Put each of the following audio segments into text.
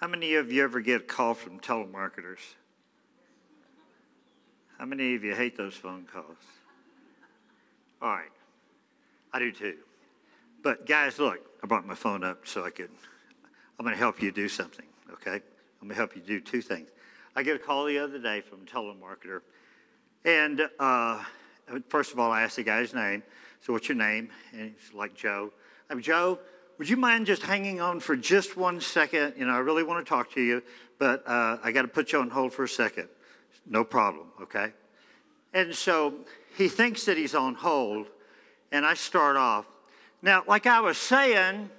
How many of you ever get a call from telemarketers? How many of you hate those phone calls? All right. I do too. But guys, look, I brought my phone up so I could, I'm going to help you do something, okay? I'm going to help you do two things. I get a call the other day from a telemarketer. And uh, first of all, I asked the guy's name. So, what's your name? And he's like, Joe. I'm Joe. Would you mind just hanging on for just one second? You know, I really want to talk to you, but uh, I got to put you on hold for a second. No problem, okay? And so he thinks that he's on hold, and I start off. Now, like I was saying,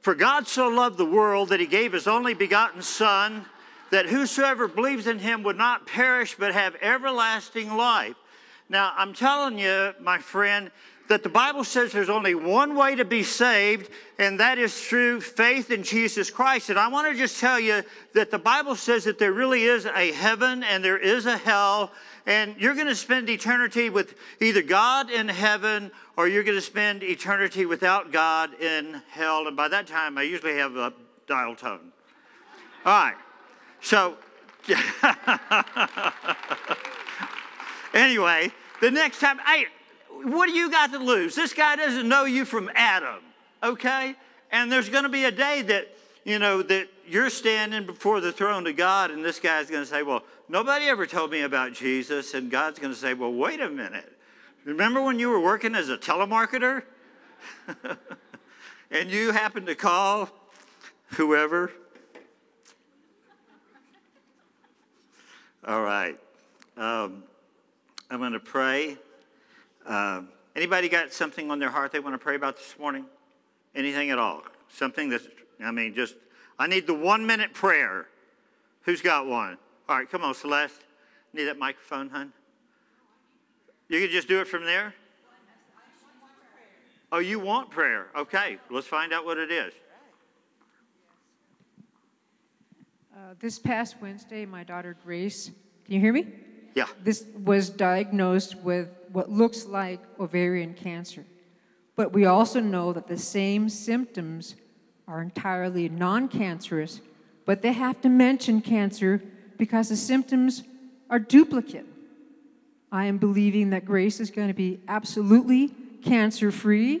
for God so loved the world that he gave his only begotten Son, that whosoever believes in him would not perish but have everlasting life. Now, I'm telling you, my friend, that the Bible says there's only one way to be saved, and that is through faith in Jesus Christ. And I want to just tell you that the Bible says that there really is a heaven and there is a hell, and you're going to spend eternity with either God in heaven or you're going to spend eternity without God in hell. And by that time, I usually have a dial tone. All right. So, anyway, the next time, I what do you got to lose? This guy doesn't know you from Adam, okay? And there's going to be a day that, you know, that you're standing before the throne of God, and this guy's going to say, Well, nobody ever told me about Jesus. And God's going to say, Well, wait a minute. Remember when you were working as a telemarketer? and you happened to call whoever? All right. Um, I'm going to pray. Um, anybody got something on their heart they want to pray about this morning? Anything at all? Something that's, I mean, just, I need the one minute prayer. Who's got one? All right, come on, Celeste. Need that microphone, hon? You can just do it from there? Oh, you want prayer? Okay, let's find out what it is. Uh, this past Wednesday, my daughter Grace, can you hear me? Yeah. This was diagnosed with what looks like ovarian cancer. But we also know that the same symptoms are entirely non cancerous, but they have to mention cancer because the symptoms are duplicate. I am believing that Grace is going to be absolutely cancer free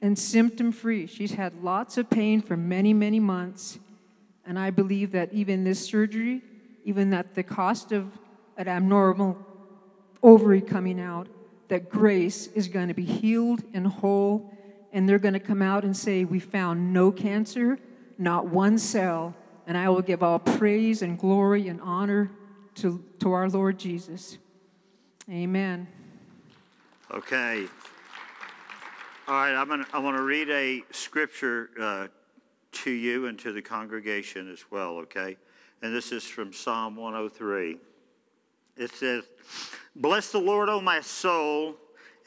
and symptom free. She's had lots of pain for many, many months, and I believe that even this surgery, even at the cost of an abnormal ovary coming out, that Grace is going to be healed and whole, and they're going to come out and say, We found no cancer, not one cell, and I will give all praise and glory and honor to, to our Lord Jesus. Amen. Okay. All right, I'm gonna, I want to read a scripture uh, to you and to the congregation as well, okay? And this is from Psalm 103. It says, Bless the Lord, O my soul,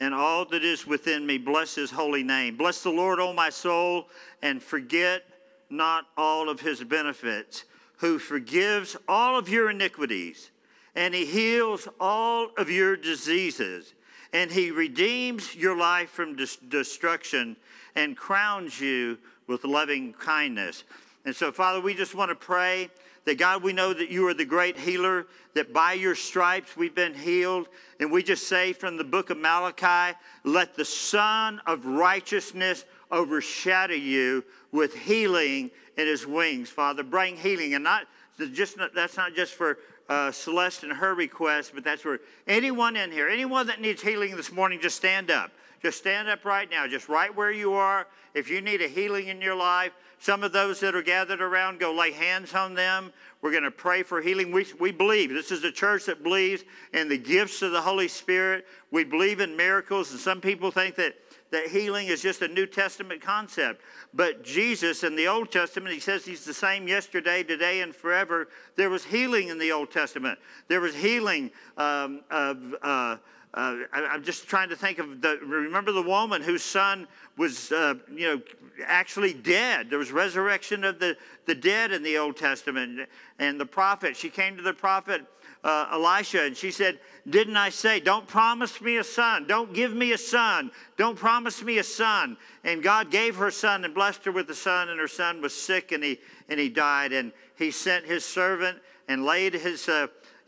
and all that is within me. Bless his holy name. Bless the Lord, O my soul, and forget not all of his benefits, who forgives all of your iniquities, and he heals all of your diseases, and he redeems your life from destruction and crowns you with loving kindness. And so, Father, we just want to pray that God, we know that you are the great healer, that by your stripes we've been healed. And we just say from the book of Malachi, let the Sun of righteousness overshadow you with healing in his wings. Father, bring healing. And not just that's not just for uh, Celeste and her request, but that's for anyone in here, anyone that needs healing this morning, just stand up. Just stand up right now, just right where you are. If you need a healing in your life, some of those that are gathered around, go lay hands on them. We're going to pray for healing. We, we believe. This is a church that believes in the gifts of the Holy Spirit. We believe in miracles, and some people think that, that healing is just a New Testament concept. But Jesus in the Old Testament, he says he's the same yesterday, today, and forever. There was healing in the Old Testament. There was healing um, of. Uh, uh, I, am just trying to think of the, remember the woman whose son was, uh, you know, actually dead. There was resurrection of the, the dead in the Old Testament. And the prophet, she came to the prophet uh, Elisha and she said, Didn't I say, don't promise me a son? Don't give me a son. Don't promise me a son. And God gave her son and blessed her with a son, and her son was sick and he, and he died. And he sent his servant and laid his.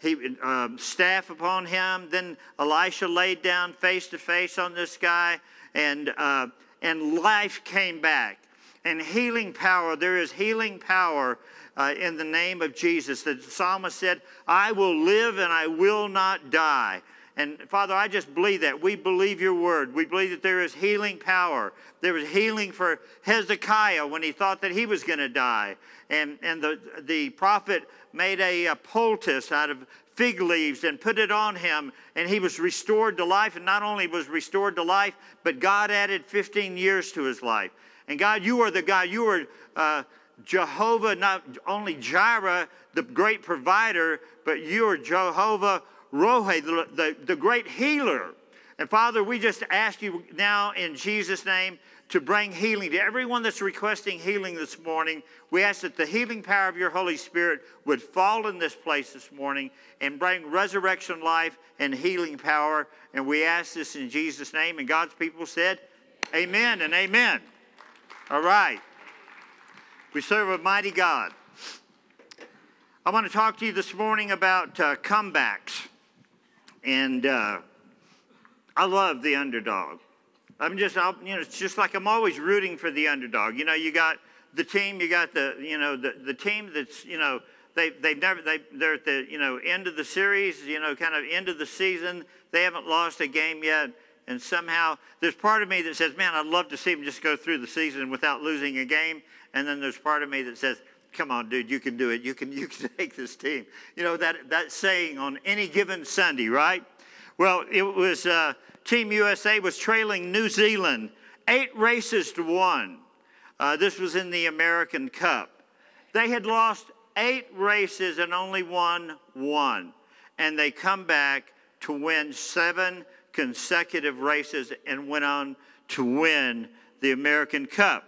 Uh, he, um, staff upon him. Then Elisha laid down face to face on this guy, and, uh, and life came back. And healing power, there is healing power uh, in the name of Jesus. The psalmist said, I will live and I will not die. And Father, I just believe that. We believe your word. We believe that there is healing power. There was healing for Hezekiah when he thought that he was going to die. And, and the, the prophet made a, a poultice out of fig leaves and put it on him, and he was restored to life. And not only was restored to life, but God added 15 years to his life. And God, you are the God, you are uh, Jehovah, not only Jireh, the great provider, but you are Jehovah Rohi, the, the, the great healer. And Father, we just ask you now in Jesus' name to bring healing to everyone that's requesting healing this morning. We ask that the healing power of your Holy Spirit would fall in this place this morning and bring resurrection life and healing power. And we ask this in Jesus' name. And God's people said, Amen and amen. All right. We serve a mighty God. I want to talk to you this morning about uh, comebacks. And uh, I love the underdog. I'm just, I'll, you know, it's just like I'm always rooting for the underdog. You know, you got the team, you got the, you know, the, the team that's, you know, they, they've never, they, they're at the, you know, end of the series, you know, kind of end of the season. They haven't lost a game yet. And somehow there's part of me that says, man, I'd love to see them just go through the season without losing a game. And then there's part of me that says, come on, dude, you can do it. You can, you can take this team. You know, that, that saying on any given Sunday, right? Well, it was uh, Team USA was trailing New Zealand eight races to one. Uh, this was in the American Cup. They had lost eight races and only won one. And they come back to win seven consecutive races and went on to win the American Cup.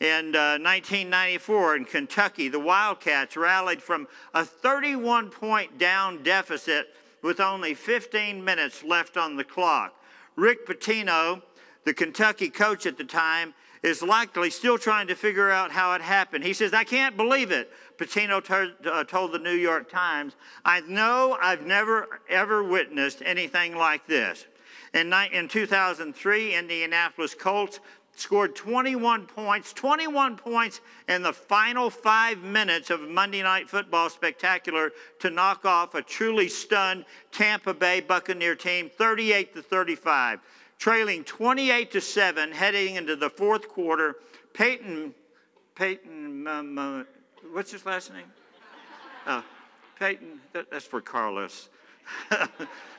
In uh, 1994 in Kentucky, the Wildcats rallied from a 31 point down deficit with only 15 minutes left on the clock. Rick Pitino, the Kentucky coach at the time, is likely still trying to figure out how it happened. He says, I can't believe it. Pitino t- uh, told the New York Times, I know I've never ever witnessed anything like this. In, in 2003, Indianapolis Colts scored 21 points, 21 points in the final five minutes of Monday Night Football Spectacular to knock off a truly stunned Tampa Bay Buccaneer team 38 to 35. Trailing 28 to 7 heading into the fourth quarter, Peyton, Peyton, um, uh, what's his last name? Uh, Peyton, that, that's for Carlos.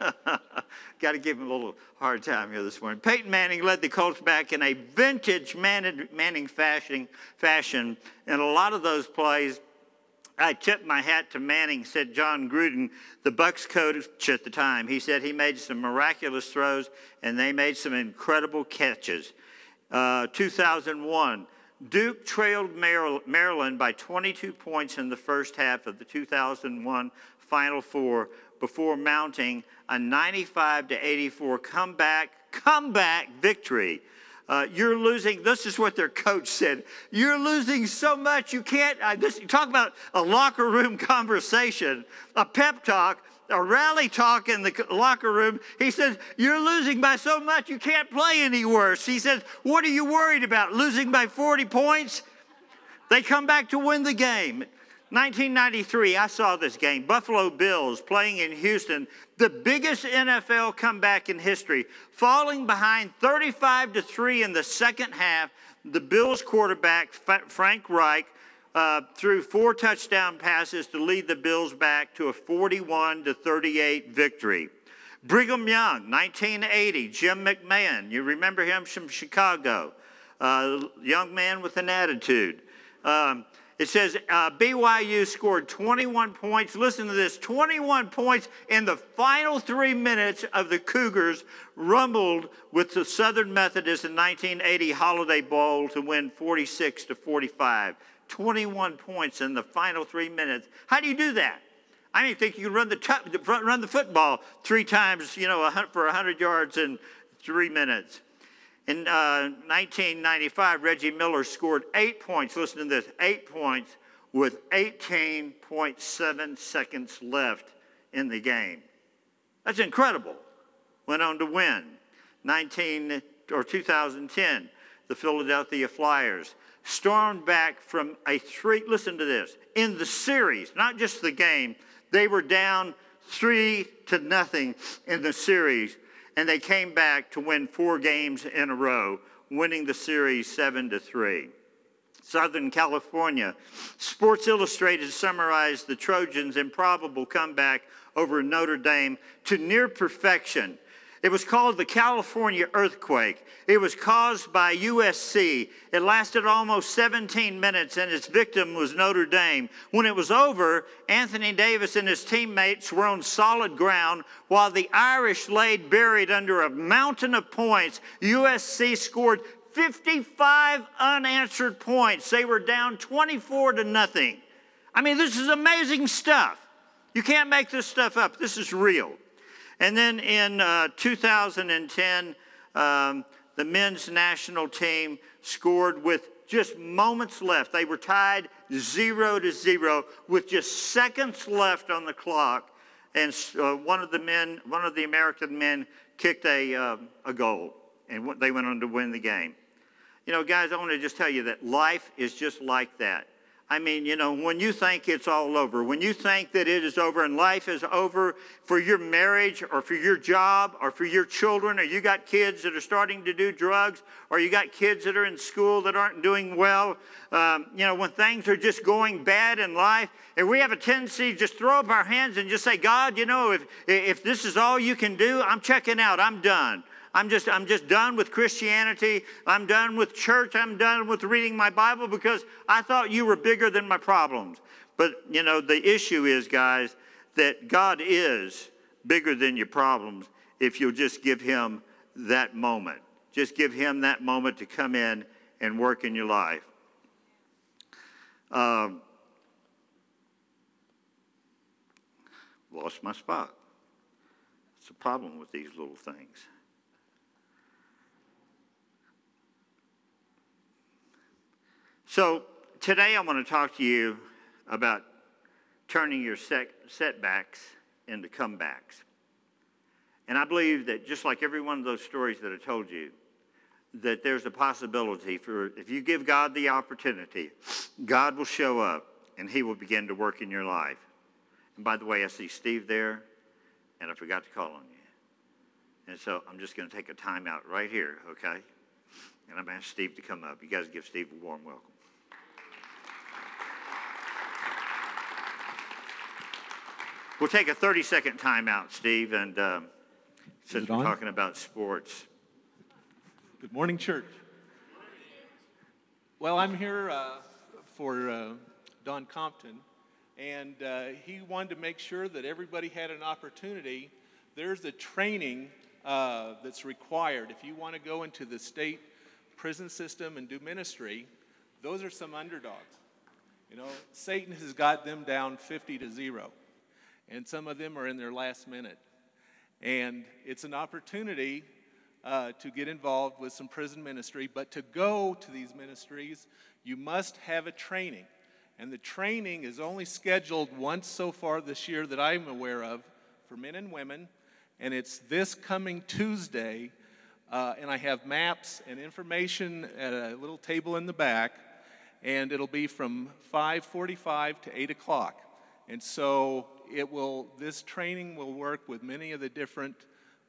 Got to give him a little hard time here this morning. Peyton Manning led the Colts back in a vintage Manning fashion, fashion. And a lot of those plays, I tipped my hat to Manning, said Jon Gruden, the Bucs coach at the time. He said he made some miraculous throws and they made some incredible catches. Uh, 2001, Duke trailed Maryland by 22 points in the first half of the 2001 Final Four before mounting a 95 to 84 comeback, comeback victory. Uh, you're losing. This is what their coach said. You're losing so much you can't. Uh, this, talk about a locker room conversation, a pep talk, a rally talk in the locker room. He says, You're losing by so much you can't play any worse. He says, What are you worried about? Losing by 40 points? They come back to win the game. 1993, I saw this game. Buffalo Bills playing in Houston, the biggest NFL comeback in history, falling behind 35 to 3 in the second half. The Bills quarterback, Frank Reich, uh, threw four touchdown passes to lead the Bills back to a 41 to 38 victory. Brigham Young, 1980, Jim McMahon, you remember him from Chicago, uh, young man with an attitude. Um, it says uh, BYU scored 21 points. Listen to this 21 points in the final three minutes of the Cougars rumbled with the Southern Methodist in 1980 Holiday Bowl to win 46 to 45. 21 points in the final three minutes. How do you do that? I didn't think you could run the, t- run the football three times, you know, for 100 yards in three minutes. In uh, 1995, Reggie Miller scored eight points. Listen to this eight points with 18.7 seconds left in the game. That's incredible. Went on to win. 19 or 2010, the Philadelphia Flyers stormed back from a three, listen to this, in the series, not just the game, they were down three to nothing in the series and they came back to win four games in a row, winning the series 7 to 3. Southern California. Sports Illustrated summarized the Trojans' improbable comeback over Notre Dame to near perfection it was called the California earthquake. It was caused by USC. It lasted almost 17 minutes, and its victim was Notre Dame. When it was over, Anthony Davis and his teammates were on solid ground, while the Irish laid buried under a mountain of points. USC scored 55 unanswered points. They were down 24 to nothing. I mean, this is amazing stuff. You can't make this stuff up. This is real. And then in uh, 2010, um, the men's national team scored with just moments left. They were tied zero to zero with just seconds left on the clock. And uh, one of the men, one of the American men, kicked a, uh, a goal, and they went on to win the game. You know, guys, I want to just tell you that life is just like that. I mean, you know, when you think it's all over, when you think that it is over and life is over for your marriage or for your job or for your children, or you got kids that are starting to do drugs, or you got kids that are in school that aren't doing well, um, you know, when things are just going bad in life, and we have a tendency to just throw up our hands and just say, God, you know, if, if this is all you can do, I'm checking out, I'm done. I'm just, I'm just done with Christianity. I'm done with church. I'm done with reading my Bible because I thought you were bigger than my problems. But, you know, the issue is, guys, that God is bigger than your problems if you'll just give Him that moment. Just give Him that moment to come in and work in your life. Um, lost my spot. It's a problem with these little things. So, today I want to talk to you about turning your setbacks into comebacks. And I believe that just like every one of those stories that I told you, that there's a possibility for if you give God the opportunity, God will show up and He will begin to work in your life. And by the way, I see Steve there, and I forgot to call on you. And so I'm just going to take a time out right here, okay? And I'm going to ask Steve to come up. You guys give Steve a warm welcome. We'll take a 30 second timeout, Steve, and um, since we're on? talking about sports. Good morning, church. Well, I'm here uh, for uh, Don Compton, and uh, he wanted to make sure that everybody had an opportunity. There's a training uh, that's required. If you want to go into the state prison system and do ministry, those are some underdogs. You know, Satan has got them down 50 to 0 and some of them are in their last minute. And it's an opportunity uh, to get involved with some prison ministry, but to go to these ministries, you must have a training. And the training is only scheduled once so far this year that I'm aware of for men and women, and it's this coming Tuesday. Uh, and I have maps and information at a little table in the back, and it'll be from 5:45 to 8 o'clock. And so it will, this training will work with many of the different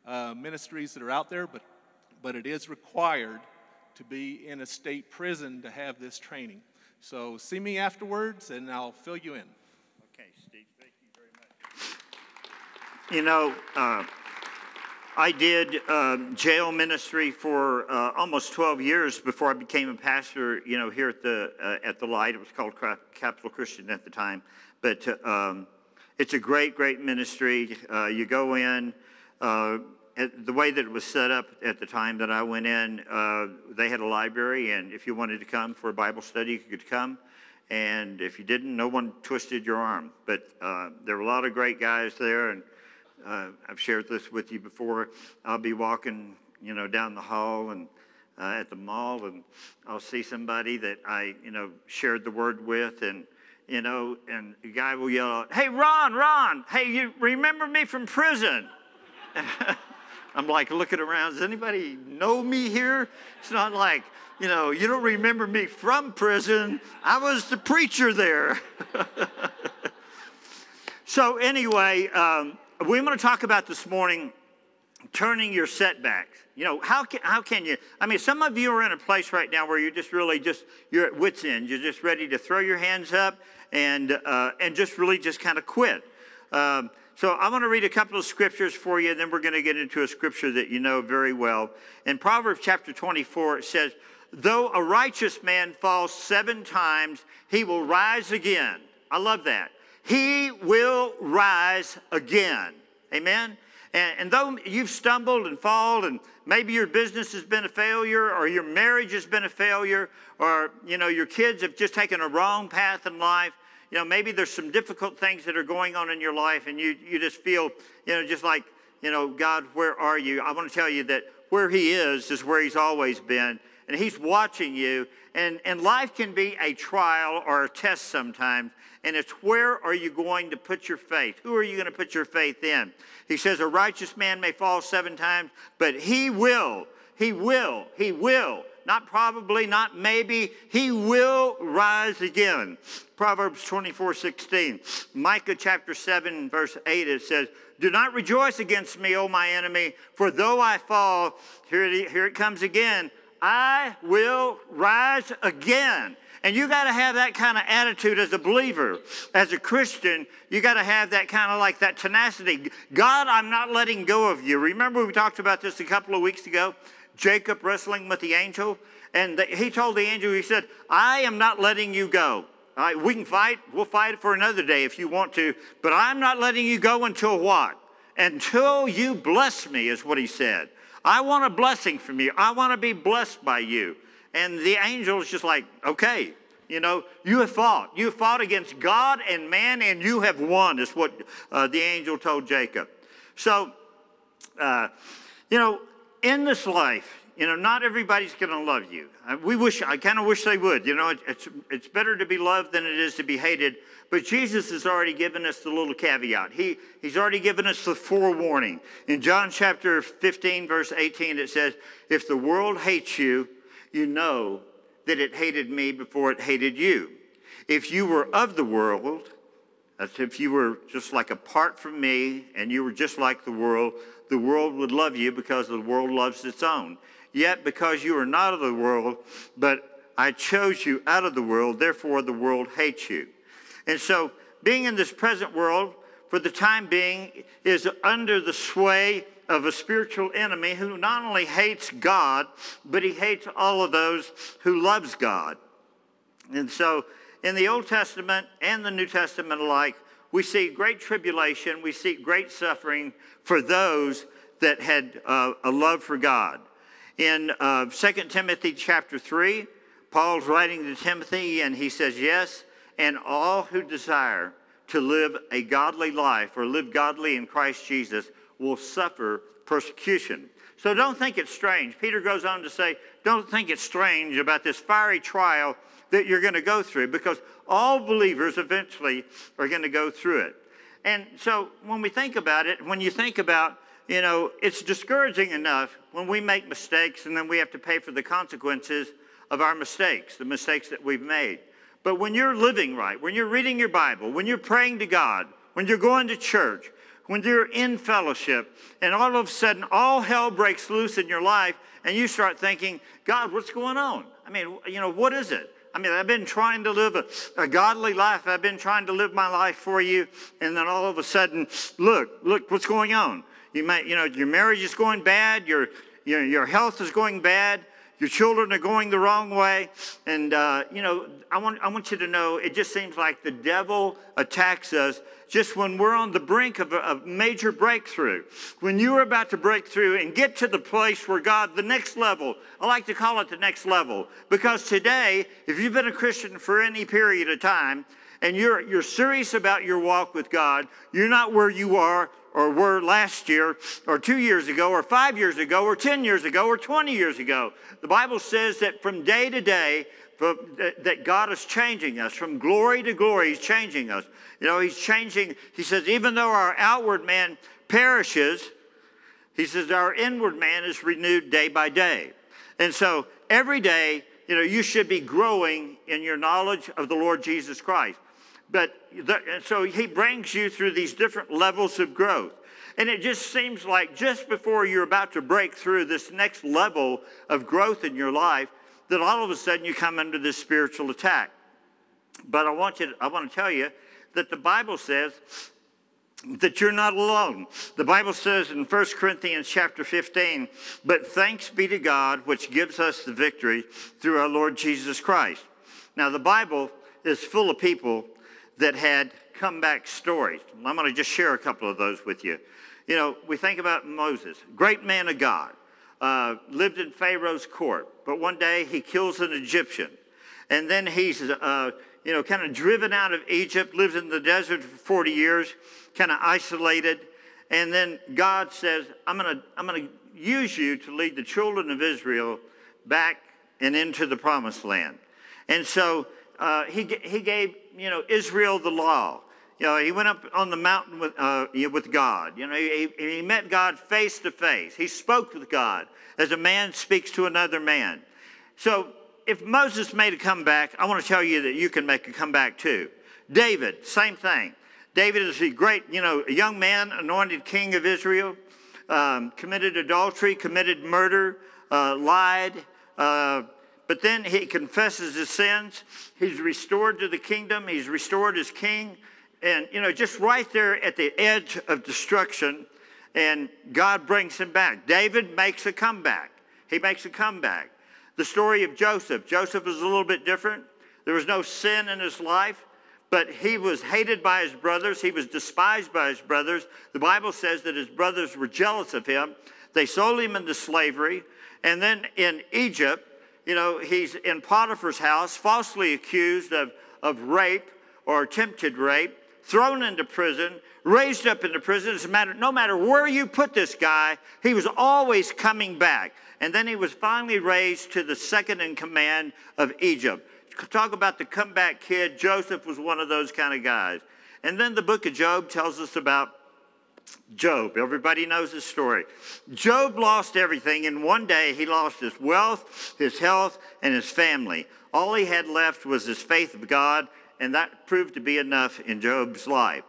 uh, ministries that are out there, but, but it is required to be in a state prison to have this training. So see me afterwards and I'll fill you in. Okay, Steve, thank you very much. You know, uh, I did uh, jail ministry for uh, almost 12 years before I became a pastor. You know, here at the uh, at the Light, it was called Capital Christian at the time. But uh, um, it's a great, great ministry. Uh, you go in. Uh, the way that it was set up at the time that I went in, they had a library, and if you wanted to come for a Bible study, you could come. And if you didn't, no one twisted your arm. But there were a lot of great guys there, and uh, I've shared this with you before. I'll be walking, you know, down the hall and uh, at the mall, and I'll see somebody that I, you know, shared the word with, and you know, and the guy will yell out, "Hey, Ron, Ron! Hey, you remember me from prison?" I'm like looking around. Does anybody know me here? It's not like, you know, you don't remember me from prison. I was the preacher there. so, anyway, um, we're going to talk about this morning turning your setbacks. You know, how can, how can you? I mean, some of you are in a place right now where you're just really just, you're at wit's end. You're just ready to throw your hands up and, uh, and just really just kind of quit. Um, so I want to read a couple of scriptures for you, and then we're going to get into a scripture that you know very well. In Proverbs chapter 24, it says, Though a righteous man falls seven times, he will rise again. I love that. He will rise again. Amen? And, and, though you've stumbled and fallen, and maybe your business has been a failure, or your marriage has been a failure, or you know your kids have just taken a wrong path in life, you know maybe there's some difficult things that are going on in your life, and you you just feel you know just like you know God, where are you? I want to tell you that where He is is where He's always been, and He's watching you. And and life can be a trial or a test sometimes, and it's where are you going to put your faith? Who are you going to put your faith in? He says, A righteous man may fall seven times, but he will, he will, he will, not probably, not maybe, he will rise again. Proverbs 24 16. Micah chapter 7, verse 8, it says, Do not rejoice against me, O my enemy, for though I fall, here it, here it comes again, I will rise again. And you got to have that kind of attitude as a believer, as a Christian. You got to have that kind of like that tenacity. God, I'm not letting go of you. Remember, we talked about this a couple of weeks ago? Jacob wrestling with the angel. And the, he told the angel, he said, I am not letting you go. We can fight. We'll fight for another day if you want to. But I'm not letting you go until what? Until you bless me, is what he said. I want a blessing from you. I want to be blessed by you. And the angel is just like, okay, you know, you have fought. You have fought against God and man, and you have won, is what uh, the angel told Jacob. So, uh, you know, in this life, you know, not everybody's going to love you. Uh, we wish, I kind of wish they would. You know, it, it's, it's better to be loved than it is to be hated. But Jesus has already given us the little caveat. He, he's already given us the forewarning. In John chapter 15, verse 18, it says, If the world hates you, you know that it hated me before it hated you. If you were of the world, if you were just like apart from me and you were just like the world, the world would love you because the world loves its own. Yet because you are not of the world, but I chose you out of the world, therefore the world hates you. And so, being in this present world, for the time being, is under the sway of a spiritual enemy who not only hates God, but he hates all of those who loves God. And so in the Old Testament and the New Testament alike, we see great tribulation, we see great suffering for those that had uh, a love for God. In uh, 2 Timothy chapter 3, Paul's writing to Timothy and he says, Yes, and all who desire to live a godly life or live godly in Christ Jesus will suffer persecution. So don't think it's strange. Peter goes on to say, don't think it's strange about this fiery trial that you're going to go through because all believers eventually are going to go through it. And so when we think about it, when you think about, you know, it's discouraging enough when we make mistakes and then we have to pay for the consequences of our mistakes, the mistakes that we've made. But when you're living right, when you're reading your Bible, when you're praying to God, when you're going to church, when you're in fellowship, and all of a sudden all hell breaks loose in your life, and you start thinking, God, what's going on? I mean, you know, what is it? I mean, I've been trying to live a, a, godly life. I've been trying to live my life for you. And then all of a sudden, look, look what's going on. You might, you know, your marriage is going bad, your, your, your health is going bad, your children are going the wrong way. And, uh, you know, I want, I want you to know it just seems like the devil attacks us just when we're on the brink of a, a major breakthrough. When you're about to break through and get to the place where God, the next level, I like to call it the next level. Because today, if you've been a Christian for any period of time, and you're, you're serious about your walk with God, you're not where you are or were last year or two years ago or five years ago or 10 years ago or 20 years ago. The Bible says that from day to day, that God is changing us from glory to glory. He's changing us. You know, He's changing. He says, even though our outward man perishes, He says, our inward man is renewed day by day. And so every day, you know, you should be growing in your knowledge of the Lord Jesus Christ. But the, so he brings you through these different levels of growth. And it just seems like just before you're about to break through this next level of growth in your life, that all of a sudden you come under this spiritual attack. But I want you to, I want to tell you that the Bible says that you're not alone. The Bible says in 1 Corinthians chapter 15, but thanks be to God which gives us the victory through our Lord Jesus Christ. Now the Bible is full of people that had comeback stories. I'm going to just share a couple of those with you. You know, we think about Moses, great man of God, uh, lived in Pharaoh's court, but one day he kills an Egyptian. And then he's, uh, you know, kind of driven out of Egypt, lives in the desert for 40 years, kind of isolated. And then God says, I'm going to I'm going to use you to lead the children of Israel back and into the promised land. And so uh, he, he gave you know, Israel the law. You know, he went up on the mountain with, uh, with God. You know, he, he met God face to face. He spoke with God as a man speaks to another man. So if Moses made a comeback, I want to tell you that you can make a comeback too. David, same thing. David is a great, you know, a young man, anointed king of Israel, um, committed adultery, committed murder, uh, lied, uh, but then he confesses his sins. He's restored to the kingdom. He's restored as king. And, you know, just right there at the edge of destruction, and God brings him back. David makes a comeback. He makes a comeback. The story of Joseph. Joseph was a little bit different. There was no sin in his life, but he was hated by his brothers. He was despised by his brothers. The Bible says that his brothers were jealous of him. They sold him into slavery. And then in Egypt, you know, he's in Potiphar's house, falsely accused of, of rape or attempted rape, thrown into prison, raised up into prison. It's Matter, no matter where you put this guy, he was always coming back. And then he was finally raised to the second in command of Egypt. Talk about the comeback kid. Joseph was one of those kind of guys. And then the book of Job tells us about Job. Everybody knows his story. Job lost everything. In one day, he lost his wealth, his health, and his family. All he had left was his faith of God, and that proved to be enough in Job's life.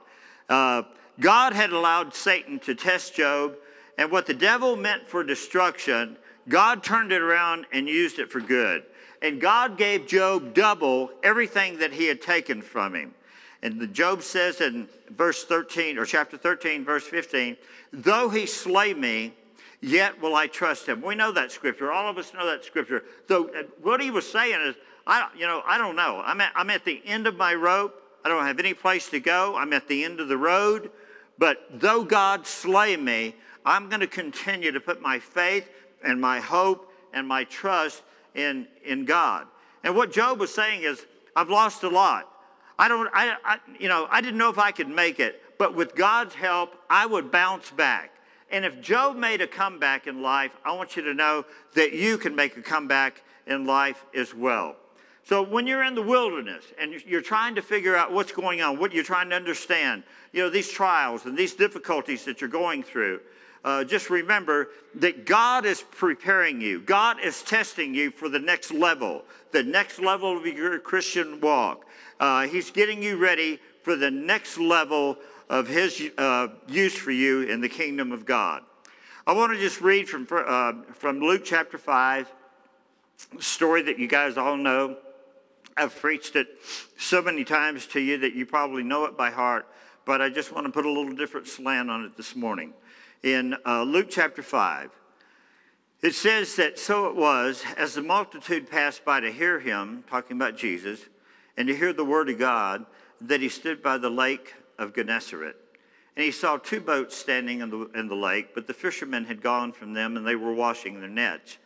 Uh, God had allowed Satan to test Job, and what the devil meant for destruction, God turned it around and used it for good. And God gave Job double everything that he had taken from him. And Job says in verse 13, or chapter 13, verse 15, though he slay me, yet will I trust him. We know that scripture. All of us know that scripture. So uh, what he was saying is, I, you know, I don't know. I'm at, I'm at the end of my rope. I don't have any place to go. I'm at the end of the road. But though God slay me, I'm going to continue to put my faith and my hope and my trust in, in God. And what Job was saying is, I've lost a lot. I don't, I, I, you know, I didn't know if I could make it, but with God's help, I would bounce back. And if Job made a comeback in life, I want you to know that you can make a comeback in life as well. So when you're in the wilderness and you're trying to figure out what's going on, what you're trying to understand, you know, these trials and these difficulties that you're going through, uh, just remember that God is preparing you. God is testing you for the next level, the next level of your Christian walk. Uh, he's getting you ready for the next level of His uh, use for you in the kingdom of God. I want to just read from, uh, from Luke chapter 5, a story that you guys all know. I've preached it so many times to you that you probably know it by heart, but I just want to put a little different slant on it this morning. in uh, Luke chapter 5. It says that so it was, as the multitude passed by to hear him, talking about Jesus, and to hear the word of God, that he stood by the lake of Gennesaret. And he saw two boats standing in the, in the lake, but the fishermen had gone from them and they were washing their nets.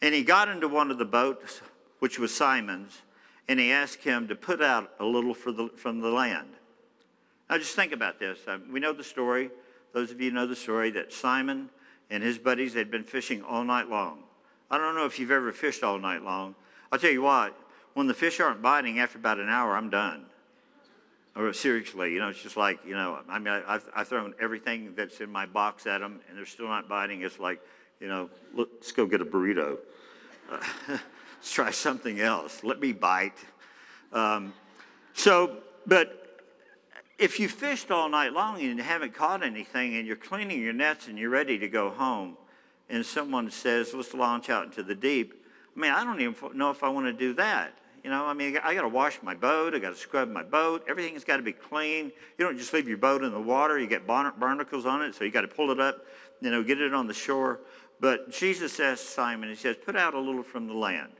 And he got into one of the boats, which was Simon's, and he asked him to put out a little the, from the land. Now, just think about this. Um, we know the story. Those of you know the story that Simon and his buddies had been fishing all night long. I don't know if you've ever fished all night long. I'll tell you what, when the fish aren't biting after about an hour, I'm done. Or seriously, you know, it's just like, you know, I mean, I've, I've thrown everything that's in my box at them and they're still not biting. It's like, you know, let's go get a burrito. Uh, let's try something else. Let me bite. Um, so, but if you fished all night long and you haven't caught anything and you're cleaning your nets and you're ready to go home and someone says, let's launch out into the deep, I mean, I don't even know if I want to do that. You know, I mean, I got to wash my boat. I got to scrub my boat. Everything's got to be clean. You don't just leave your boat in the water. You get barnacles on it, so you got to pull it up, you know, get it on the shore. But Jesus asked Simon, he says, put out a little from the land.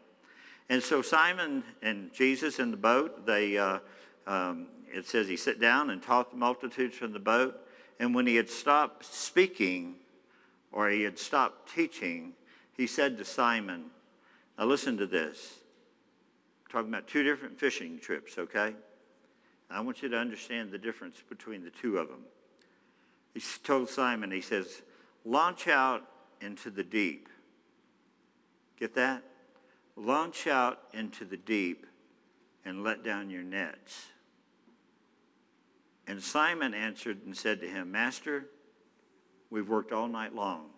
And so Simon and Jesus in the boat, they, uh, um, it says he sat down and taught the multitudes from the boat. And when he had stopped speaking or he had stopped teaching, he said to Simon, Now listen to this. I'm talking about two different fishing trips, okay? I want you to understand the difference between the two of them. He told Simon, he says, Launch out into the deep. Get that? Launch out into the deep and let down your nets. And Simon answered and said to him, Master, we've worked all night long.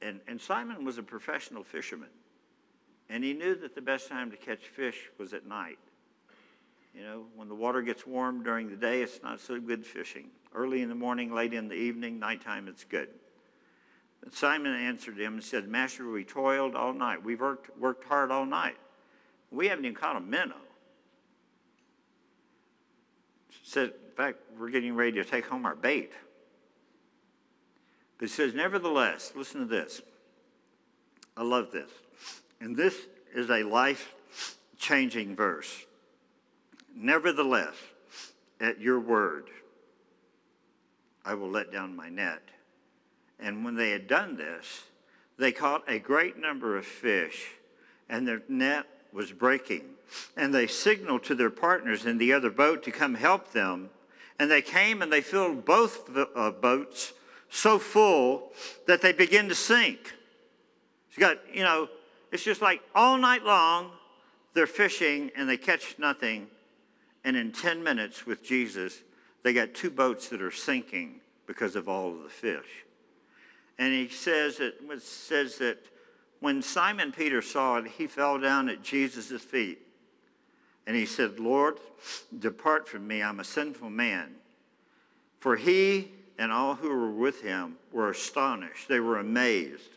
And, and Simon was a professional fisherman. And he knew that the best time to catch fish was at night. You know, when the water gets warm during the day, it's not so good fishing. Early in the morning, late in the evening, nighttime, it's good. Simon answered him and said, Master, we toiled all night. We've worked, worked hard all night. We haven't even caught a minnow said, in fact, we're getting ready to take home our bait. But it says, nevertheless, listen to this. I love this. And this is a life changing verse. Nevertheless, at your word, I will let down my net. And when they had done this, they caught a great number of fish, and their net was breaking. And they signaled to their partners in the other boat to come help them. And they came and they filled both uh, boats so full that they began to sink. You got, you know, it's just like all night long they're fishing and they catch nothing. And in 10 minutes with Jesus, they got two boats that are sinking because of all of the fish. And he says that, says that when Simon Peter saw it, he fell down at Jesus' feet. And he said, Lord, depart from me, I'm a sinful man. For he and all who were with him were astonished. They were amazed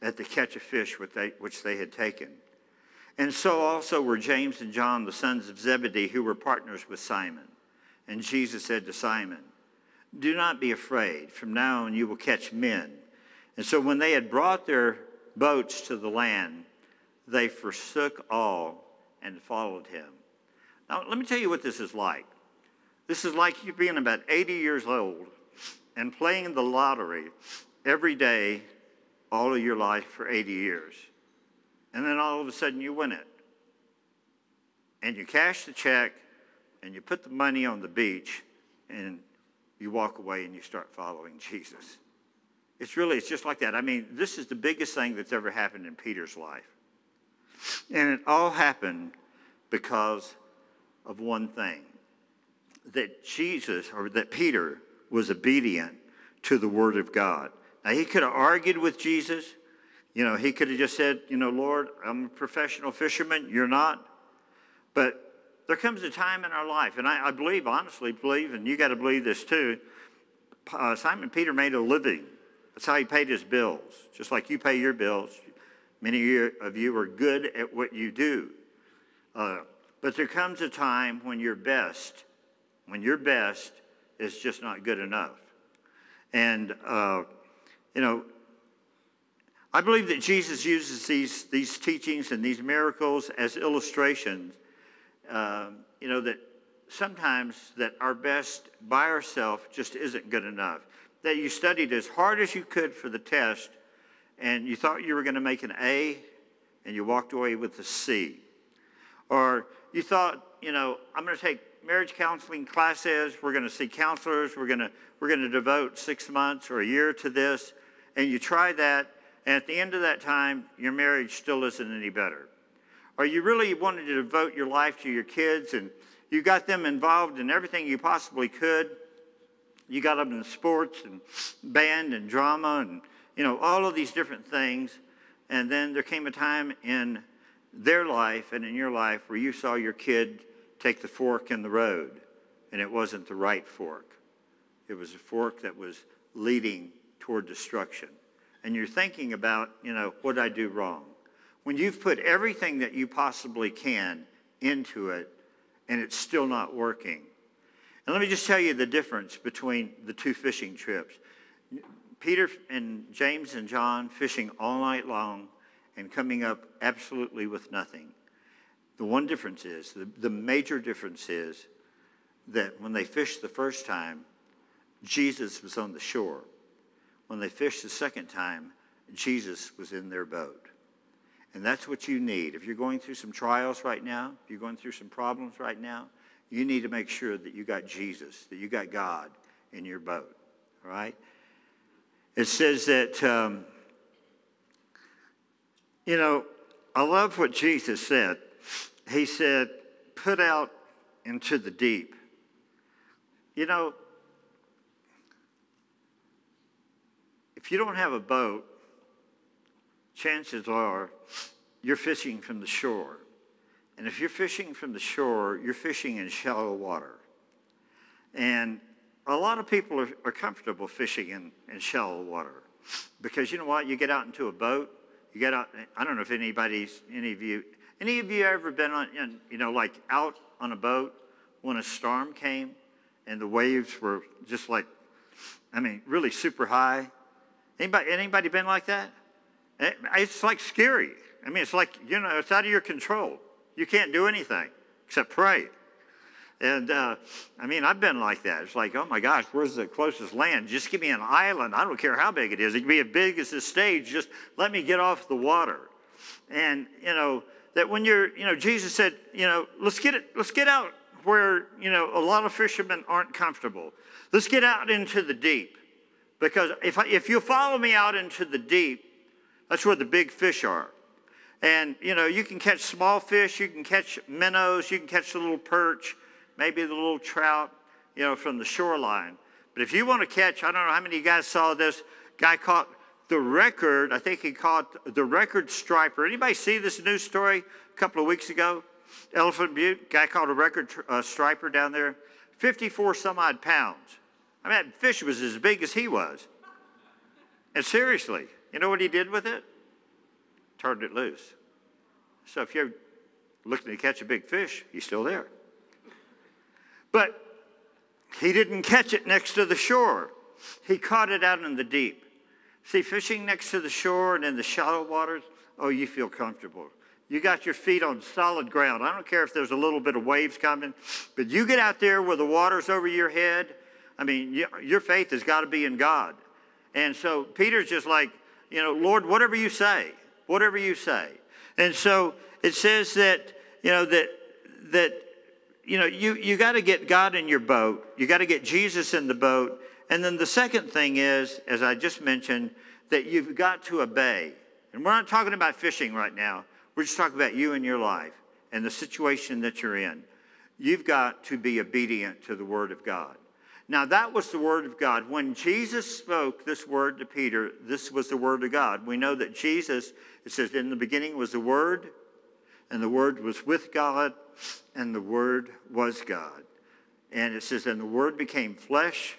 at the catch of fish which they, which they had taken. And so also were James and John, the sons of Zebedee, who were partners with Simon. And Jesus said to Simon, Do not be afraid. From now on you will catch men. And so when they had brought their boats to the land, they forsook all and followed him. Now, let me tell you what this is like. This is like you being about 80 years old and playing the lottery every day, all of your life for 80 years. And then all of a sudden you win it. And you cash the check and you put the money on the beach and you walk away and you start following Jesus. It's really, it's just like that. I mean, this is the biggest thing that's ever happened in Peter's life. And it all happened because of one thing that Jesus, or that Peter, was obedient to the word of God. Now, he could have argued with Jesus. You know, he could have just said, you know, Lord, I'm a professional fisherman, you're not. But there comes a time in our life, and I, I believe, honestly believe, and you got to believe this too. Uh, Simon Peter made a living that's how he paid his bills, just like you pay your bills. Many of you are good at what you do. Uh, but there comes a time when you're best, when you're best, is just not good enough. And, uh, you know, I believe that Jesus uses these, these teachings and these miracles as illustrations, uh, you know, that sometimes that our best by ourselves just isn't good enough. That you studied as hard as you could for the test and you thought you were going to make an A and you walked away with a C. Or you thought, you know, I'm going to take marriage counseling classes, we're going to see counselors, we're going to, we're going to devote six months or a year to this, and you try that, and at the end of that time, your marriage still isn't any better. Or you really wanted to devote your life to your kids and you got them involved in everything you possibly could. You got them in sports and band and drama and, you know, all of these different things. And then there came a time in their life and in your life where you saw your kid take the fork in the road and it wasn't the right fork. It was a fork that was leading toward destruction. And you're thinking about, you know, what did I do wrong? When you've put everything that you possibly can into it and it's still not working. And let me just tell you the difference between the two fishing trips. Peter and James and John fishing all night long and coming up absolutely with nothing. The one difference is, the, the major difference is that when they fished the first time, Jesus was on the shore. When they fished the second time, Jesus was in their boat. And that's what you need. If you're going through some trials right now, if you're going through some problems right now, you need to make sure that you got Jesus, that you got God in your boat. All right? It says that, um, you know, I love what Jesus said. He said, put out into the deep. You know, if you don't have a boat, chances are you're fishing from the shore. And if you're fishing from the shore, you're fishing in shallow water. And a lot of people are, are comfortable fishing in, in shallow water because you know what? You get out into a boat, you get out, I don't know if anybody's, any of you, any of you ever been on, you know, like out on a boat when a storm came and the waves were just like, I mean, really super high? Anybody, anybody been like that? It's like scary. I mean, it's like, you know, it's out of your control. You can't do anything except pray. And uh, I mean, I've been like that. It's like, oh my gosh, where's the closest land? Just give me an island. I don't care how big it is. It can be as big as this stage. Just let me get off the water. And, you know, that when you're, you know, Jesus said, you know, let's get it, let's get out where, you know, a lot of fishermen aren't comfortable. Let's get out into the deep. Because if, I, if you follow me out into the deep, that's where the big fish are. And, you know, you can catch small fish, you can catch minnows, you can catch the little perch, maybe the little trout, you know, from the shoreline. But if you want to catch, I don't know how many of you guys saw this, guy caught the record, I think he caught the record striper. Anybody see this news story a couple of weeks ago? Elephant Butte, guy caught a record uh, striper down there, 54 some odd pounds. I mean, that fish was as big as he was. And seriously, you know what he did with it? Turned it loose. So if you're looking to catch a big fish, he's still there. But he didn't catch it next to the shore. He caught it out in the deep. See, fishing next to the shore and in the shallow waters, oh, you feel comfortable. You got your feet on solid ground. I don't care if there's a little bit of waves coming, but you get out there where the water's over your head. I mean, your faith has got to be in God. And so Peter's just like, you know, Lord, whatever you say, whatever you say. And so it says that, you know, that, that, you know, you, you got to get God in your boat. You got to get Jesus in the boat. And then the second thing is, as I just mentioned, that you've got to obey. And we're not talking about fishing right now. We're just talking about you and your life and the situation that you're in. You've got to be obedient to the Word of God. Now, that was the Word of God. When Jesus spoke this word to Peter, this was the Word of God. We know that Jesus, it says, in the beginning was the Word, and the Word was with God, and the Word was God. And it says, and the Word became flesh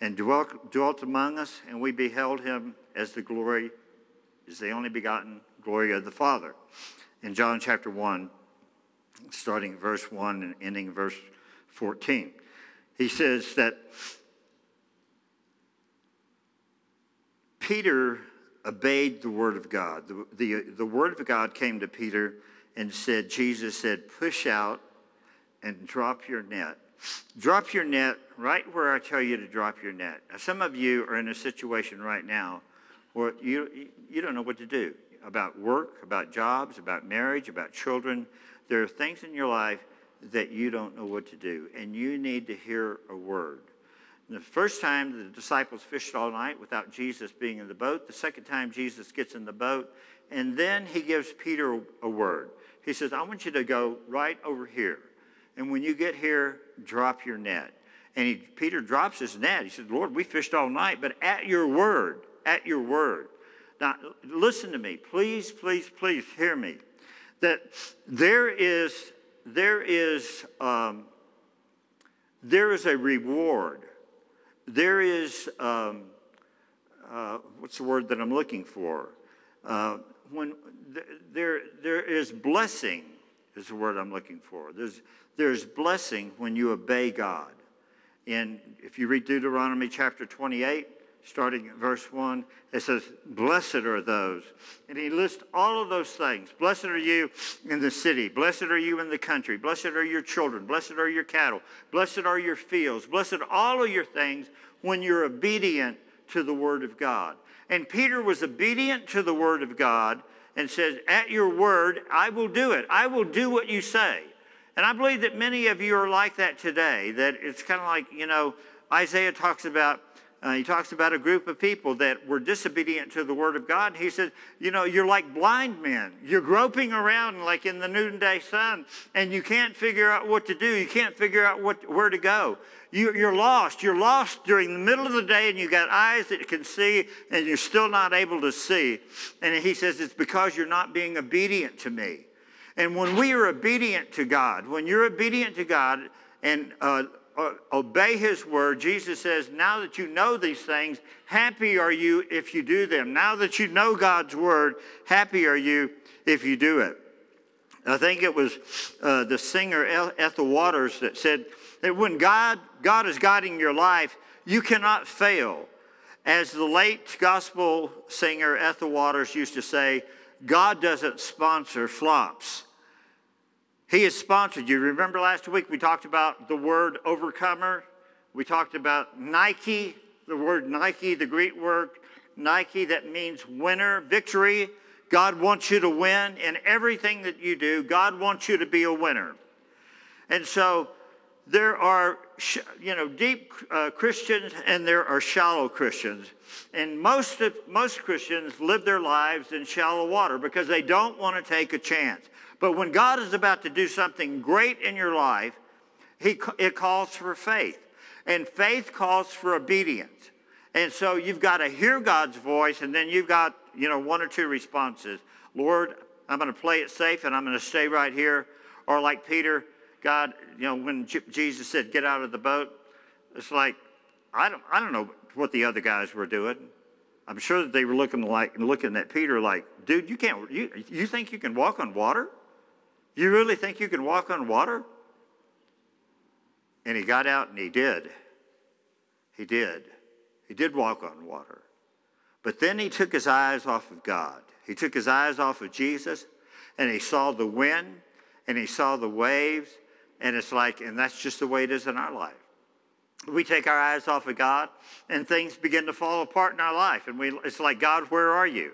and dwelt, dwelt among us, and we beheld him as the glory, is the only begotten glory of the Father. In John chapter 1, starting verse 1 and ending verse 14. He says that Peter obeyed the word of God. The, the, the word of God came to Peter and said, Jesus said, push out and drop your net. Drop your net right where I tell you to drop your net. Now, some of you are in a situation right now where you, you don't know what to do about work, about jobs, about marriage, about children. There are things in your life that you don't know what to do, and you need to hear a word. And the first time the disciples fished all night without Jesus being in the boat. The second time Jesus gets in the boat, and then he gives Peter a word. He says, I want you to go right over here. And when you get here, drop your net. And he, Peter drops his net. He says, Lord, we fished all night, but at your word, at your word. Now, listen to me. Please, please, please hear me. That there is, there is, um, there is a reward. There is, um, uh, what's the word that I'm looking for? Uh, when th- there, there is blessing, is the word I'm looking for. There's, there's blessing when you obey God. And if you read Deuteronomy chapter 28, starting at verse 1, it says, Blessed are those. And he lists all of those things. Blessed are you in the city. Blessed are you in the country. Blessed are your children. Blessed are your cattle. Blessed are your fields. Blessed all of your things when you're obedient to the word of God. And Peter was obedient to the word of God and says, At your word, I will do it. I will do what you say. And I believe that many of you are like that today, that it's kind of like, you know, Isaiah talks about uh, he talks about a group of people that were disobedient to the word of God. He said, You know, you're like blind men. You're groping around like in the noonday sun, and you can't figure out what to do. You can't figure out what, where to go. You, you're lost. You're lost during the middle of the day, and you got eyes that can see, and you're still not able to see. And he says, It's because you're not being obedient to me. And when we are obedient to God, when you're obedient to God, and uh, obey his word, Jesus says, Now that you know these things, happy are you if you do them. Now that you know God's word, happy are you if you do it. I think it was uh, the singer Ethel Waters that said that when God, God is guiding your life, you cannot fail. As the late gospel singer Ethel Waters used to say, God doesn't sponsor flops. He has sponsored you. Remember last week we talked about the word overcomer? We talked about Nike, the word Nike, the Greek word Nike that means winner, victory. God wants you to win in everything that you do. God wants you to be a winner. And so there are, you know, deep uh, Christians and there are shallow Christians. And most, of, most Christians live their lives in shallow water because they don't want to take a chance. But when God is about to do something great in your life, he, it calls for faith. And faith calls for obedience. And so you've got to hear God's voice, and then you've got, you know, one or two responses. Lord, I'm going to play it safe, and I'm going to stay right here. Or like Peter, God, you know, when J- Jesus said, get out of the boat, it's like, I don't, I don't know what the other guys were doing. I'm sure that they were looking like looking at Peter like, dude, you can't you, you think you can walk on water? You really think you can walk on water? And he got out and he did. He did. He did walk on water. But then he took his eyes off of God. He took his eyes off of Jesus and he saw the wind and he saw the waves. And it's like, and that's just the way it is in our life. We take our eyes off of God and things begin to fall apart in our life. And we, it's like, God, where are you?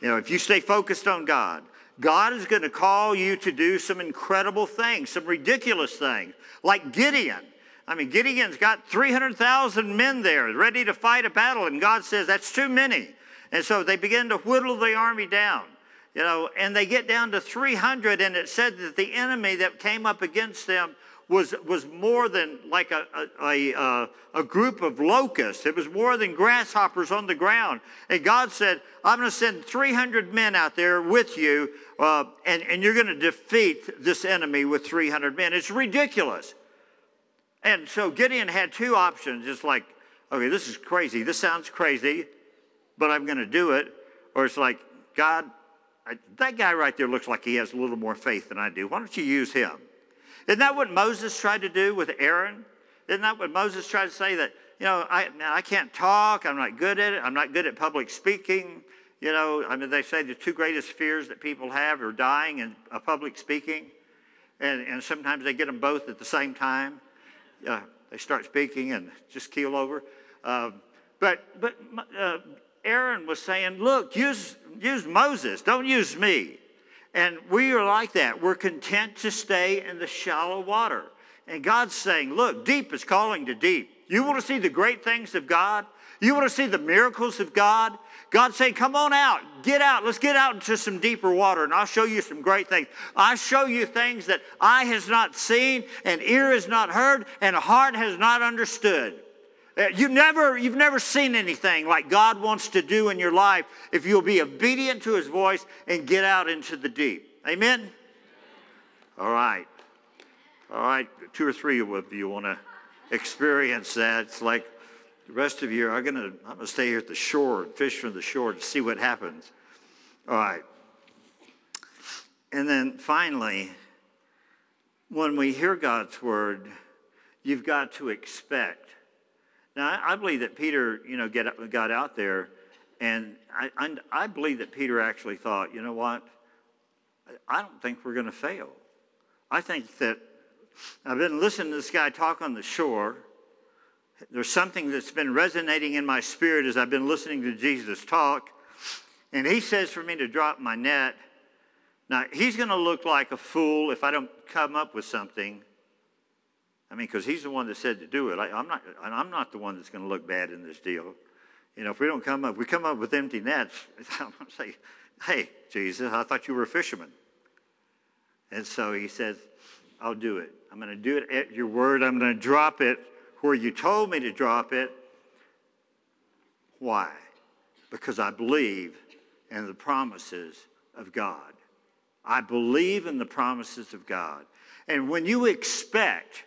You know, if you stay focused on God, God is going to call you to do some incredible things, some ridiculous things, like Gideon. I mean, Gideon's got 300,000 men there ready to fight a battle, and God says that's too many. And so they begin to whittle the army down, you know, and they get down to 300, and it said that the enemy that came up against them was, was more than like a, a, a, a, group of locusts. It was more than grasshoppers on the ground. And God said, I'm going to send 300 men out there with you, uh, and, and you're going to defeat this enemy with 300 men. It's ridiculous. And so Gideon had two options. It's like, okay, this is crazy. This sounds crazy, but I'm going to do it. Or it's like, God, I, that guy right there looks like he has a little more faith than I do. Why don't you use him? Isn't that what Moses tried to do with Aaron? Isn't that what Moses tried to say? That, you know, I, I can't talk, I'm not good at it, I'm not good at public speaking. You know, I mean, they say the two greatest fears that people have are dying and uh, public speaking. And, and sometimes they get them both at the same time. Uh, they start speaking and just keel over. Uh, but but uh, Aaron was saying, look, use, use Moses, don't use me. And we are like that. We're content to stay in the shallow water. And God's saying, look, deep is calling to deep. You want to see the great things of God? You want to see the miracles of God? God's saying, come on out, get out, let's get out into some deeper water, and I'll show you some great things. I show you things that eye has not seen, and ear has not heard, and heart has not understood. Uh, you've never, you've never seen anything like God wants to do in your life if you'll be obedient to his voice and get out into the deep. Amen? All right. All right. Two or three of you want to experience that. It's like the rest of you are going to, I'm going to stay here at the shore and fish from the shore to see what happens. All right. And then finally, when we hear God's word, you've got to expect now, I, believe that Peter, you know, get, got out there, and I, I, I believe that Peter actually thought, you know what? I don't think we're going to fail. I think that I've been listening to this guy talk on the shore. There's something that's been resonating in my spirit as I've been listening to Jesus talk. And he says for me to drop my net. Now, he's going to look like a fool if I don't come up with something I mean, because he's the one that said to do it. I, am not, I'm not the one that's going to look bad in this deal. You know, if we don't come up, we come up with empty nets, I'm going to say, hey, Jesus, I thought you were a fisherman. And so he says, I'll do it. I'm going to do it at your word. I'm going to drop it where you told me to drop it. Why? Because I believe in the promises of God. I believe in the promises of God. And when you expect,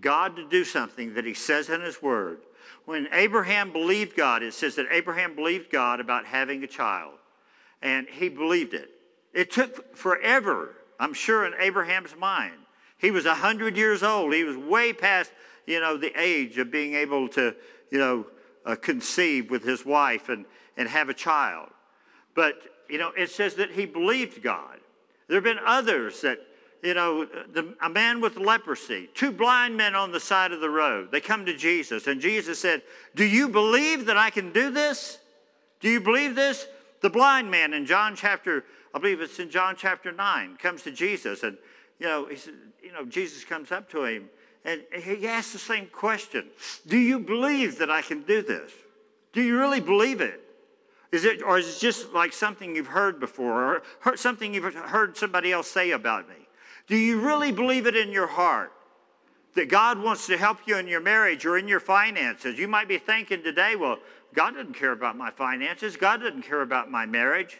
God to do something that he says in his word. When Abraham believed God, it says that Abraham believed God about having a child, and he believed it. It took forever, I'm sure, in Abraham's mind. He was 100 years old. He was way past, you know, the age of being able to, you know, uh, conceive with his wife and, and have a child. But, you know, it says that he believed God. There have been others that you know, the, a man with leprosy, two blind men on the side of the road. They come to Jesus, and Jesus said, Do you believe that I can do this? Do you believe this? The blind man in John chapter, I believe it's in John chapter 9, comes to Jesus, and, you know, he said, you know, Jesus comes up to him, and he asks the same question Do you believe that I can do this? Do you really believe it? Is it, or is it just like something you've heard before, or heard, something you've heard somebody else say about me? Do you really believe it in your heart that God wants to help you in your marriage or in your finances? You might be thinking today, well, God doesn't care about my finances, God doesn't care about my marriage.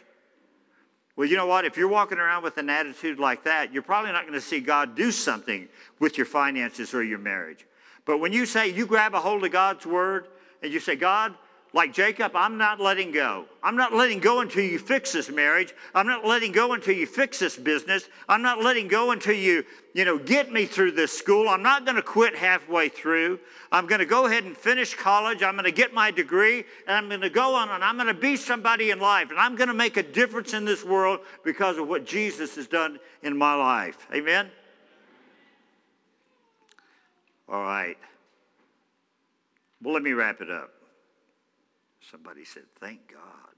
Well, you know what? If you're walking around with an attitude like that, you're probably not going to see God do something with your finances or your marriage. But when you say you grab a hold of God's word and you say, God, like Jacob, I'm not letting go. I'm not letting go until you fix this marriage. I'm not letting go until you fix this business. I'm not letting go until you, you know, get me through this school. I'm not going to quit halfway through. I'm going to go ahead and finish college. I'm going to get my degree and I'm going to go on and I'm going to be somebody in life and I'm going to make a difference in this world because of what Jesus has done in my life. Amen? All right. Well, let me wrap it up. Somebody said, Thank God.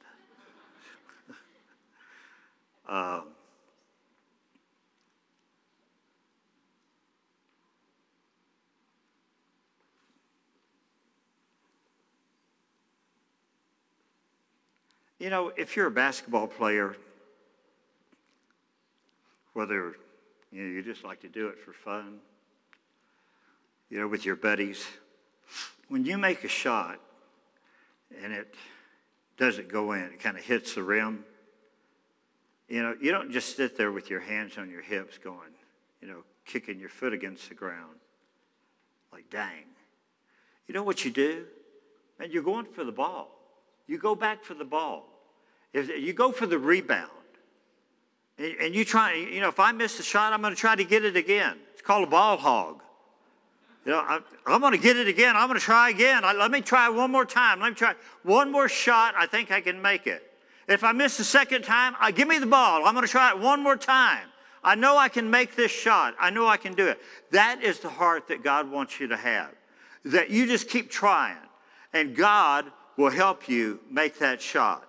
um, you know, if you're a basketball player, whether you, know, you just like to do it for fun, you know, with your buddies, when you make a shot, and it doesn't go in. It kind of hits the rim. You know, you don't just sit there with your hands on your hips going, you know, kicking your foot against the ground like, dang. You know what you do? And you're going for the ball. You go back for the ball. If you go for the rebound. And you try, you know, if I miss the shot, I'm going to try to get it again. It's called a ball hog. You know, I, I'm going to get it again. I'm going to try again. I, let me try one more time. Let me try one more shot. I think I can make it. If I miss the second time, I, give me the ball. I'm going to try it one more time. I know I can make this shot. I know I can do it. That is the heart that God wants you to have. That you just keep trying, and God will help you make that shot.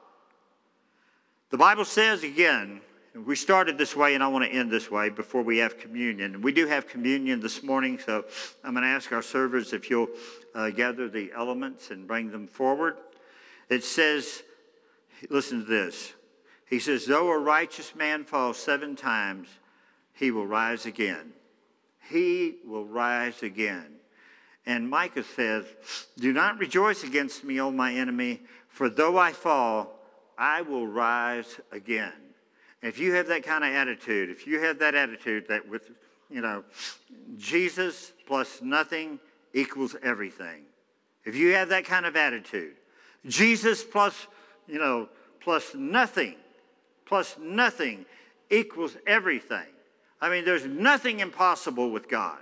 The Bible says again, we started this way, and I want to end this way before we have communion. We do have communion this morning, so I'm going to ask our servers if you'll uh, gather the elements and bring them forward. It says, listen to this. He says, Though a righteous man falls seven times, he will rise again. He will rise again. And Micah says, Do not rejoice against me, O my enemy, for though I fall, I will rise again. If you have that kind of attitude, if you have that attitude that with, you know, Jesus plus nothing equals everything. If you have that kind of attitude, Jesus plus, you know, plus nothing, plus nothing equals everything. I mean, there's nothing impossible with God.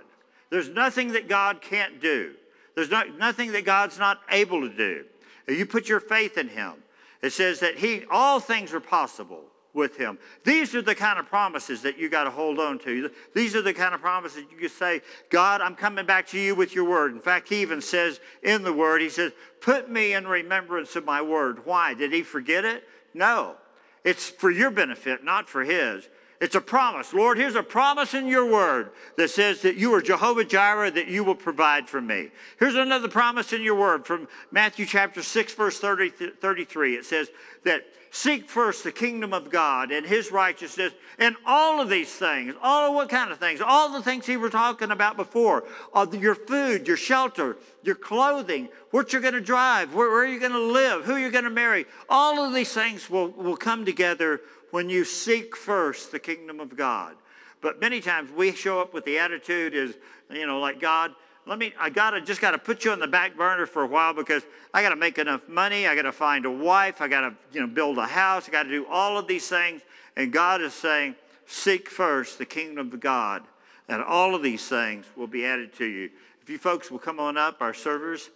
There's nothing that God can't do. There's not, nothing that God's not able to do. You put your faith in Him, it says that He, all things are possible with him. These are the kind of promises that you got to hold on to. These are the kind of promises you can say, God, I'm coming back to you with your word. In fact, he even says in the word, he says, put me in remembrance of my word. Why? Did he forget it? No. It's for your benefit, not for his. It's a promise. Lord, here's a promise in your word that says that you are Jehovah Jireh, that you will provide for me. Here's another promise in your word from Matthew chapter 6, verse 30, 33. It says that seek first the kingdom of God and his righteousness, and all of these things, all of what kind of things? All the things he was talking about before your food, your shelter, your clothing, what you're going to drive, where, where you're going to live, who you're going to marry. All of these things will, will come together when you seek first the kingdom of God. But many times we show up with the attitude is, you know, like God, let me, I gotta just gotta put you on the back burner for a while because I gotta make enough money, I gotta find a wife, I gotta, you know, build a house, I gotta do all of these things. And God is saying, seek first the kingdom of God, and all of these things will be added to you. If you folks will come on up, our servers,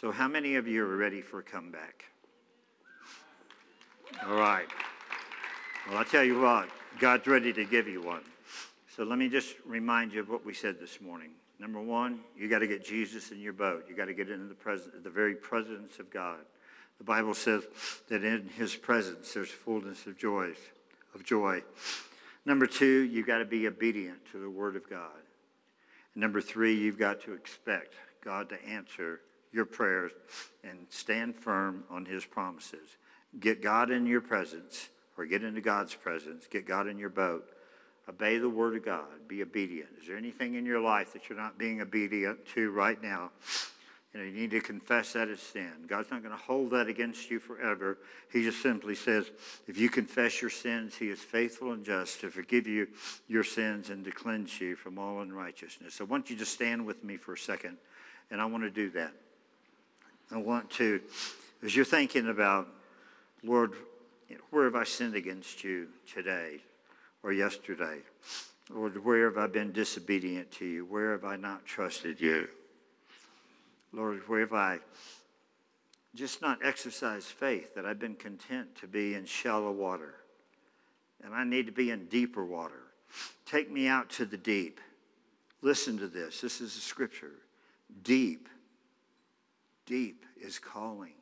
So, how many of you are ready for a comeback? All right. Well, I'll tell you what, God's ready to give you one. So, let me just remind you of what we said this morning. Number one, you got to get Jesus in your boat. You got to get into the, pres- the very presence of God. The Bible says that in His presence there's fullness of joy. Of joy. Number two, you've got to be obedient to the Word of God. And number three, you've got to expect God to answer your prayers and stand firm on his promises. Get God in your presence or get into God's presence. Get God in your boat. Obey the word of God. Be obedient. Is there anything in your life that you're not being obedient to right now? You know, you need to confess that as sin. God's not going to hold that against you forever. He just simply says, if you confess your sins, He is faithful and just to forgive you your sins and to cleanse you from all unrighteousness. So I want you to stand with me for a second, and I want to do that. I want to, as you're thinking about, Lord, where have I sinned against you today or yesterday? Lord, where have I been disobedient to you? Where have I not trusted you? Lord, where have I just not exercised faith, that I've been content to be in shallow water? And I need to be in deeper water. Take me out to the deep. Listen to this. This is a scripture. Deep Deep is calling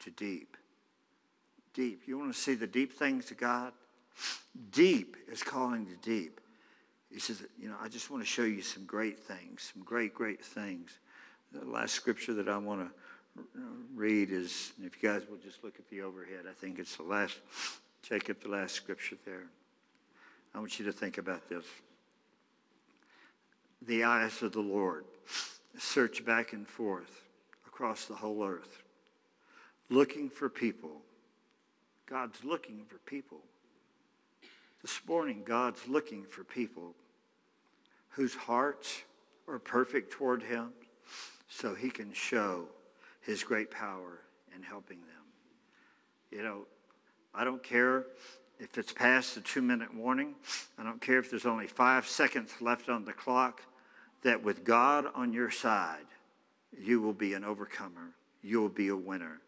to deep. Deep. You want to see the deep things of God? Deep is calling to deep. He says, You know, I just want to show you some great things, some great, great things. The last scripture that I want to read is, if you guys will just look at the overhead, I think it's the last, check up the last scripture there. I want you to think about this. The eyes of the Lord search back and forth across the whole earth, looking for people. God's looking for people. This morning, God's looking for people whose hearts are perfect toward him so he can show his great power in helping them. You know, I don't care if it's past the two minute warning, I don't care if there's only five seconds left on the clock, that with God on your side, you will be an overcomer. You will be a winner.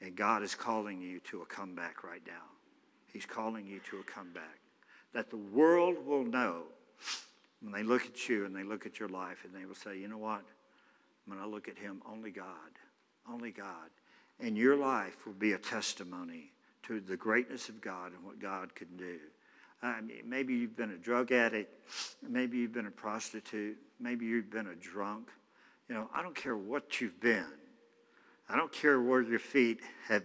And God is calling you to a comeback right now. He's calling you to a comeback. That the world will know when they look at you and they look at your life and they will say, you know what? When I look at him, only God, only God. And your life will be a testimony to the greatness of God and what God can do. I mean, maybe you've been a drug addict, maybe you've been a prostitute, maybe you've been a drunk. You know, I don't care what you've been. I don't care where your feet have,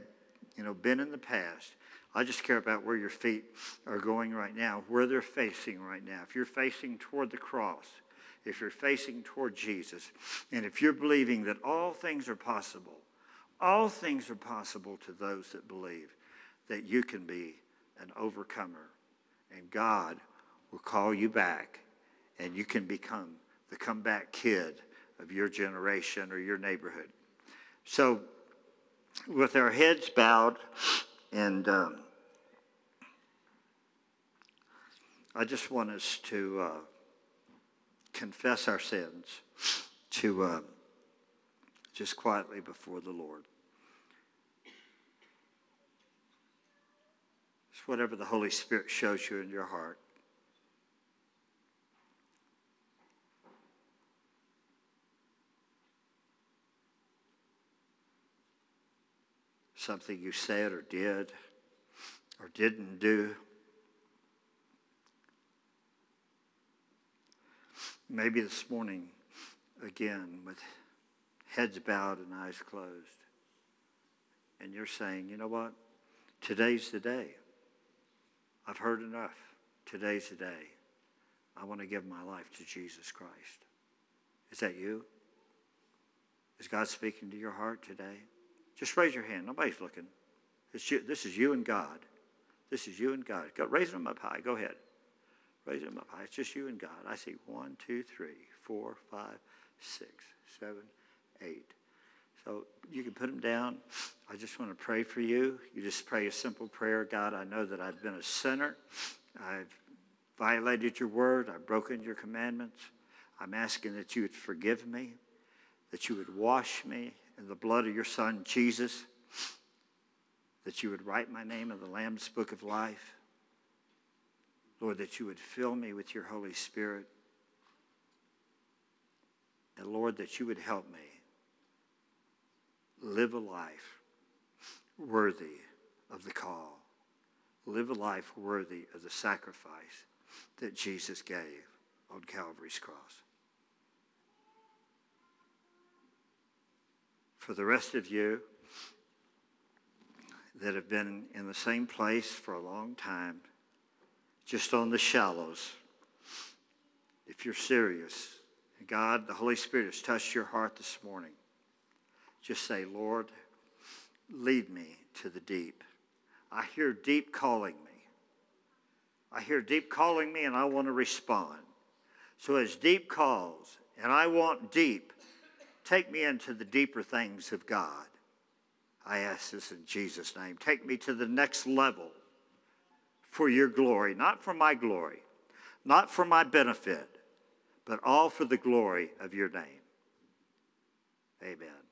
you know, been in the past. I just care about where your feet are going right now, where they're facing right now. If you're facing toward the cross, if you're facing toward Jesus, and if you're believing that all things are possible, all things are possible to those that believe that you can be an overcomer. And God will call you back, and you can become the comeback kid of your generation or your neighborhood. So, with our heads bowed, and um, I just want us to uh, confess our sins, to uh, just quietly before the Lord. It's whatever the Holy Spirit shows you in your heart. Something you said or did or didn't do. Maybe this morning, again, with heads bowed and eyes closed, and you're saying, you know what? Today's the day. I've heard enough. Today's the day. I want to give my life to Jesus Christ. Is that you? Is God speaking to your heart today? Just raise your hand. Nobody's looking. This is you and God. This is you and God. Go, raise them up high. Go ahead. Raise them up high. It's just you and God. I see one, two, three, four, five, six, seven, eight. So you can put them down. I just want to pray for you. You just pray a simple prayer. God, I know that I've been a sinner. I've violated your word. I've broken your commandments. I'm asking that you would forgive me, that you would wash me in the blood of your Son, Jesus, that you would write my name in the Lamb's book of life. Lord, that you would fill me with your Holy Spirit. And Lord, that you would help me live a life worthy of the call. Live a life worthy of the sacrifice that Jesus gave on Calvary's cross. For the rest of you that have been in the same place for a long time, just on the shallows, if you're serious, God, the Holy Spirit has touched your heart this morning, just say, Lord, lead me to the deep. I hear deep calling me. I hear deep calling me, and I want to respond. So, as deep calls, and I want deep, Take me into the deeper things of God. I ask this in Jesus' name. Take me to the next level for your glory, not for my glory, not for my benefit, but all for the glory of your name. Amen.